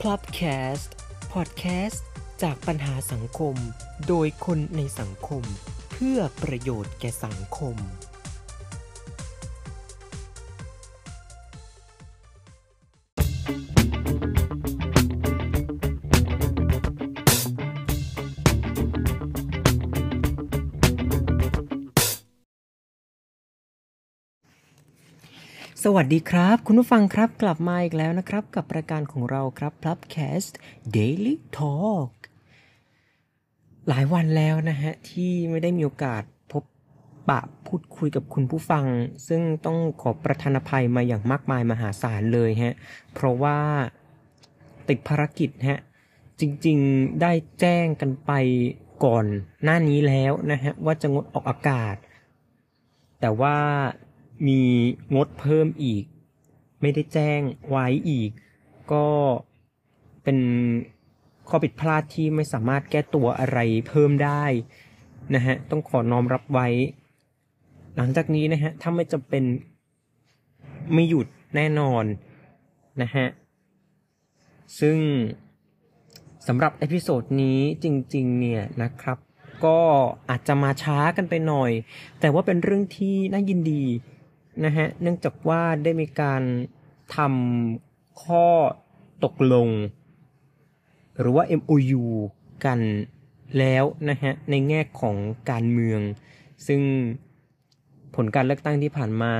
พลับแคสต์พอดแคสต์จากปัญหาสังคม โดยคนในสังคม เพื่อประโยชน์แก่สังคม สวัสดีครับ คุณผู้ฟังครับกลับมาอีกแล้วนะครับ กับรายการของเราครับ Plubcast Daily Talk หลายวันแล้วนะฮะ ที่ไม่ได้มีโอกาสพบปะพูดคุยกับคุณผู้ฟัง ซึ่งต้องขอประทานอภัยมาอย่างมากมายมหาศาลเลยฮะ เพราะว่าติดภารกิจฮะ จริงๆได้แจ้งกันไปก่อนหน้านี้แล้วนะฮะ ว่าจะงดออกอากาศ แต่ว่า มีงดเพิ่มอีก ไม่ได้แจ้งไว้อีก ก็เป็นข้อผิดพลาดที่ไม่สามารถแก้ตัวอะไรเพิ่มได้นะฮะต้องขอน้อมรับไว้ หลังจากนี้นะฮะถ้าไม่จำเป็นไม่หยุดแน่นอนนะฮะซึ่งสำหรับเอพิโซดนี้จริงๆเนี่ยนะครับ ก็อาจจะมาช้ากันไปหน่อย แต่ว่าเป็นเรื่องที่น่ายินดี นะฮะเนื่องจากว่าได้มีการทำข้อตกลง หรือว่า MOU กันแล้วนะฮะในแง่ของการเมือง ซึ่งผลการเลือกตั้งที่ผ่านมา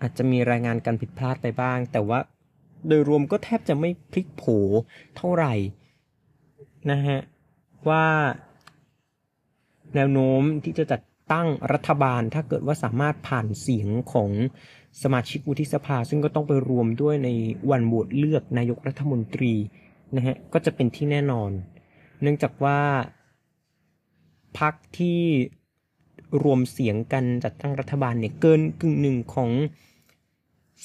อาจจะมีรายงานการผิดพลาดไปบ้าง แต่ว่าโดยรวมก็แทบจะไม่พลิกโผเท่าไหร่นะฮะว่าแนวโน้มที่จะจัด ตั้งรัฐบาลถ้าเกิดว่าสามารถผ่านเสียงของสมาชิกวุฒิสภา ซึ่งก็ต้องไปรวมด้วยในวันโหวตเลือกนายกรัฐมนตรีนะฮะก็จะเป็นที่แน่นอน เนื่องจากว่าพักที่รวมเสียงกันจัดตั้งรัฐบาลเนี่ยเกินกึ่งหนึ่งของ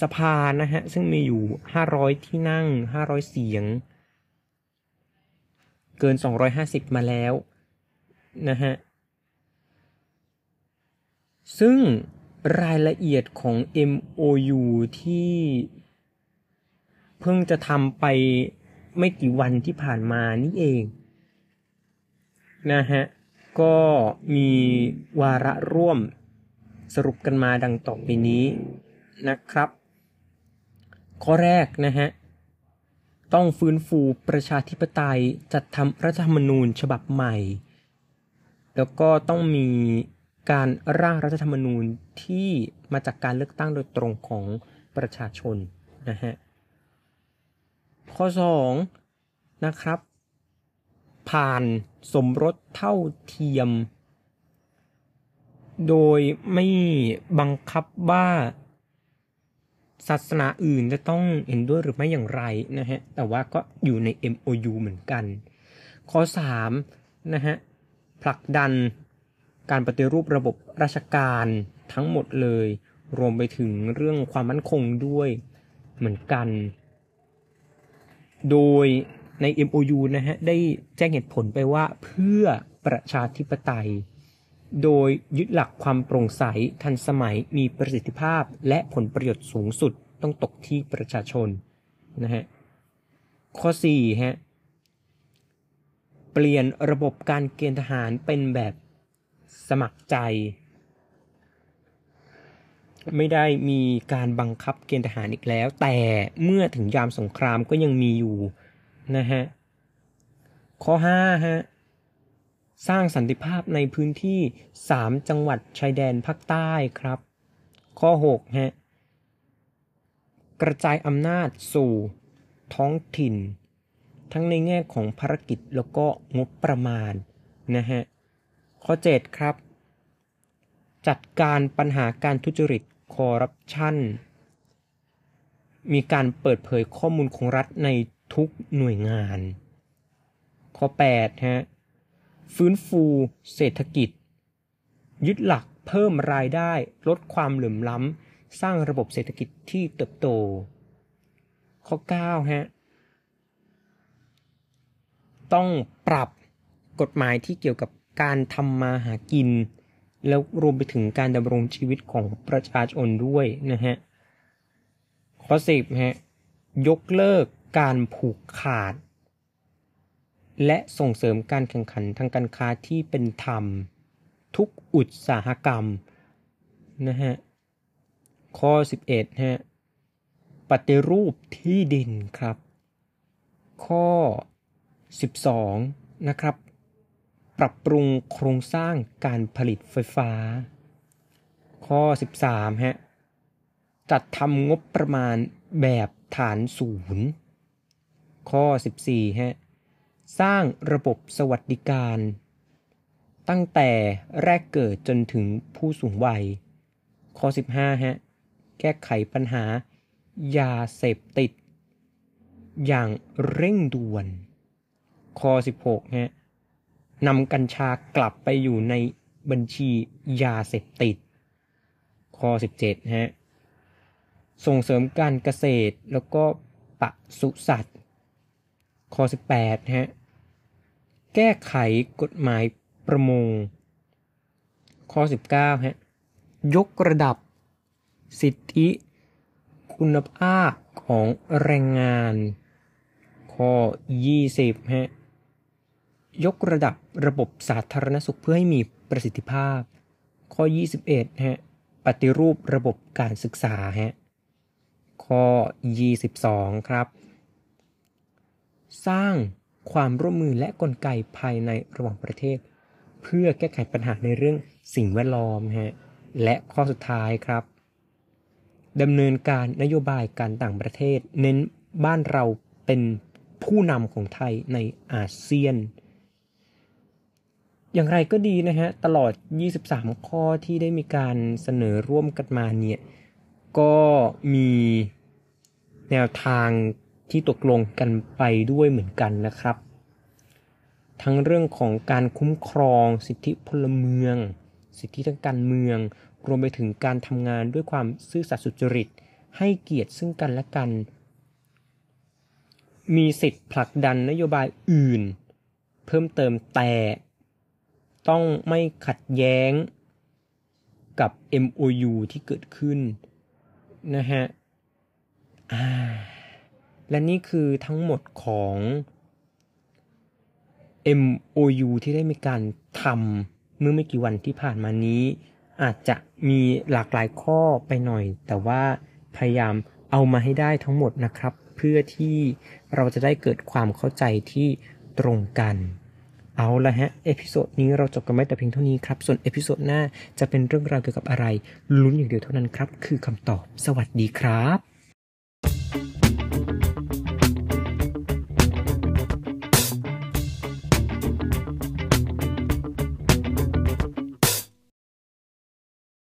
สภานะฮะ ซึ่งมีอยู่ 500 ที่นั่ง 500 เสียง เกิน 250 มาแล้วนะฮะ ซึ่งรายละเอียดของ MOU ที่เพิ่งจะทำไปไม่กี่วันที่ผ่านมานี่เอง นะฮะ ก็มีวาระร่วมสรุปกันมาดังต่อไปนี้นะครับ ข้อแรกนะฮะ ต้องฟื้นฟูประชาธิปไตยจัดทำรัฐธรรมนูญฉบับใหม่ แล้วก็ต้องมี การร่างรัฐธรรมนูญที่มาจากการเลือกตั้งโดยตรงของประชาชนนะฮะข้อ2นะครับ ผ่านสมรสเท่าเทียม โดยไม่บังคับว่าศาสนาอื่นจะต้องเห็นด้วยหรือไม่อย่างไรนะฮะ แต่ว่าก็อยู่ใน MOU เหมือนกัน ข้อ3นะฮะ ผลักดัน การปฏิรูประบบราชการทั้งหมดเลย รวมไปถึงเรื่องความมั่นคงด้วยเหมือนกัน โดยใน MOU นะฮะได้แจ้งเหตุผลไปว่าเพื่อประชาธิปไตย โดยยึดหลักความโปร่งใสทันสมัยมีประสิทธิภาพและผลประโยชน์สูงสุดต้องตกที่ประชาชนนะฮะข้อ4ฮะเปลี่ยนระบบการเกณฑ์ทหารเป็นแบบ สมัครใจ ไม่ได้มีการบังคับเกณฑ์ทหารอีกแล้ว แต่เมื่อถึงยามสงครามก็ยังมีอยู่นะฮะข้อ5ฮะสร้างสันติภาพในพื้นที่ 3 จังหวัดชายแดนภาคใต้ครับ ข้อ6ฮะกระจายอำนาจสู่ท้องถิ่น ทั้งในแง่ของภารกิจแล้วก็งบประมาณนะฮะ ข้อ 7 ครับ จัดการปัญหาการทุจริตคอร์รัปชันมีการเปิดเผยข้อมูลของรัฐในทุกหน่วยงาน ข้อ 8 ฮะ ฟื้นฟูเศรษฐกิจ ยึดหลักเพิ่มรายได้ลดความเหลื่อมล้ำ สร้างระบบเศรษฐกิจที่เติบโต ข้อ 9 ฮะ ต้องปรับกฎหมายที่เกี่ยวกับ การทำมาหากิน แล้วรวมไปถึงการดำรงชีวิตของประชาชนด้วยนะฮะข้อสิบฮะยกเลิกการผูกขาด และส่งเสริมการแข่งขันทางการค้าที่เป็นธรรม ทุกอุตสาหกรรมนะฮะข้อ 11ฮะปฏิรูปที่ดินครับ ข้อ 12 นะครับ ปรับปรุงโครงสร้างการผลิตไฟฟ้า ข้อ 13 ฮะ จัดทำงบประมาณแบบฐานศูนย์ ข้อ 14 ฮะ สร้างระบบสวัสดิการ ตั้งแต่แรกเกิดจนถึงผู้สูงวัย ข้อ 15 ฮะ แก้ไขปัญหายาเสพติด อย่างเร่งด่วน ข้อ 16 ฮะ นำกัญชากลับไปอยู่ในบัญชียาเสพติด ข้อ 17 ฮะ ส่งเสริมการเกษตรแล้วก็ปศุสัตว์ ข้อ 18 ฮะ แก้ไขกฎหมายประมง ข้อ 19 ฮะ ยกระดับสิทธิคุณภาพของแรงงาน ข้อ 20 ฮะ ยกระดับระบบสาธารณสุขเพื่อให้มีประสิทธิภาพ ข้อ 21ฮะปฏิรูประบบการศึกษาฮะข้อ 22 ครับ สร้างความร่วมมือและกลไกภายในระหว่างประเทศ เพื่อแก้ไขปัญหาในเรื่องสิ่งแวดล้อมฮะและข้อสุดท้ายครับดำเนินการนโยบายการต่างประเทศ เน้นบ้านเราเป็นผู้นำของไทยในอาเซียน อย่างไรก็ดีนะฮะ ตลอด 23 ข้อที่ได้มีการเสนอร่วมกันมาเนี่ย ก็มีแนวทางที่ตกลงกันไปด้วยเหมือนกันนะครับ ทั้งเรื่องของการคุ้มครองสิทธิพลเมือง สิทธิทางการเมือง รวมไปถึงการทำงานด้วยความซื่อสัตย์สุจริต ให้เกียรติซึ่งกันและกัน มีสิทธิผลักดันนโยบายอื่น เพิ่มเติมแต่ ต้องไม่ขัดแย้งกับ MOU ที่เกิดขึ้นนะฮะและนี่คือทั้งหมดของ MOU ที่ได้มีการทำเมื่อไม่กี่วันที่ผ่านมานี้ อาจจะมีหลากหลายข้อไปหน่อย แต่ว่าพยายามเอามาให้ได้ทั้งหมดนะครับ เพื่อที่เราจะได้เกิดความเข้าใจที่ตรงกัน เอาละฮะ episode นี้เราจบกันไปแต่เพียงเท่านี้ครับ ส่วน episode หน้าจะเป็นเรื่องราวเกี่ยวกับอะไร ลุ้นอย่างเดียวเท่านั้นครับ คือคำตอบ สวัสดีครับ